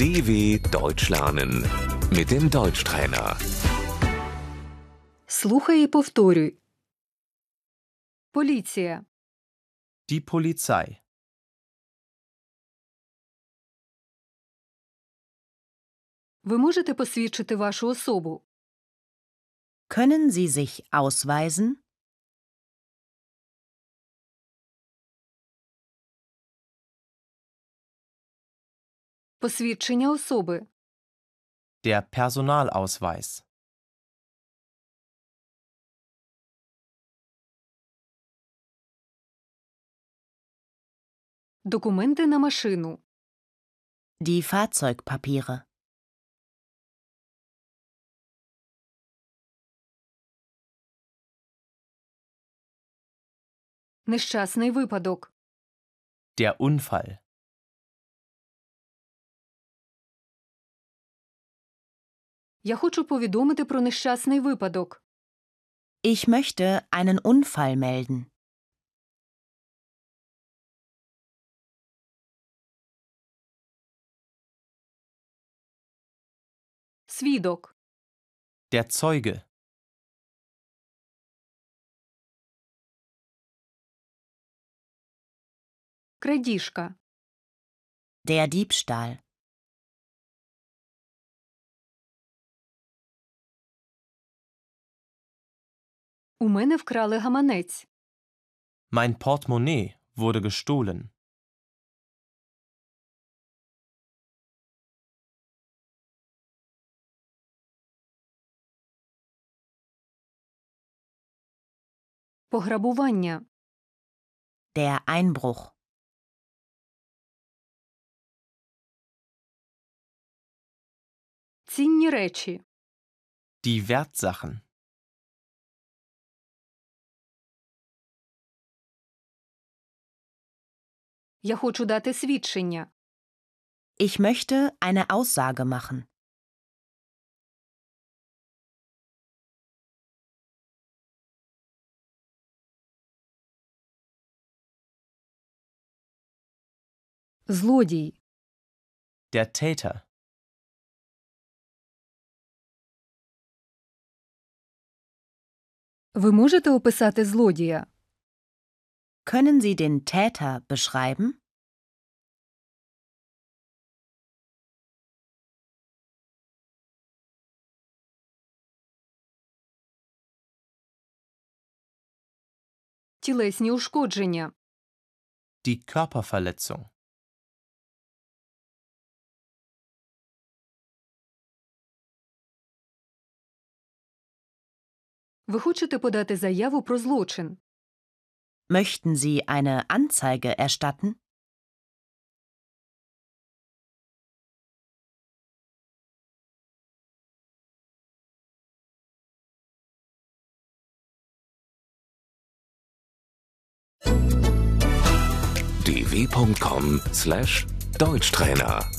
DW Deutsch lernen mit dem Deutschtrainer. Слухай і повторюй. Поліція. Die Polizei. Ви можете посвідчити вашу особу? Können Sie sich ausweisen? Посвідчення особи. Der Personalausweis. Документи на машину. Die Fahrzeugpapiere. Нещасний випадок. Der Unfall. Я хочу повідомити про нещасний випадок. Ich möchte einen Unfall melden. Свідок. Der Zeuge. Крадіжка. Der Diebstahl. У мене вкрали гаманець. Mein Portemonnaie wurde gestohlen. Пограбування. Der Einbruch. Цінні речі. Die Wertsachen. Я хочу дати свідчення. Ich möchte eine Aussage machen. Злодій. Der Täter. Ви можете описати злодія? Können Sie den Täter beschreiben? Тілесні ушкодження. Die Körperverletzung. Ви хочете подати заяву про злочин. Möchten Sie eine Anzeige erstatten? dw.com/deutschtrainer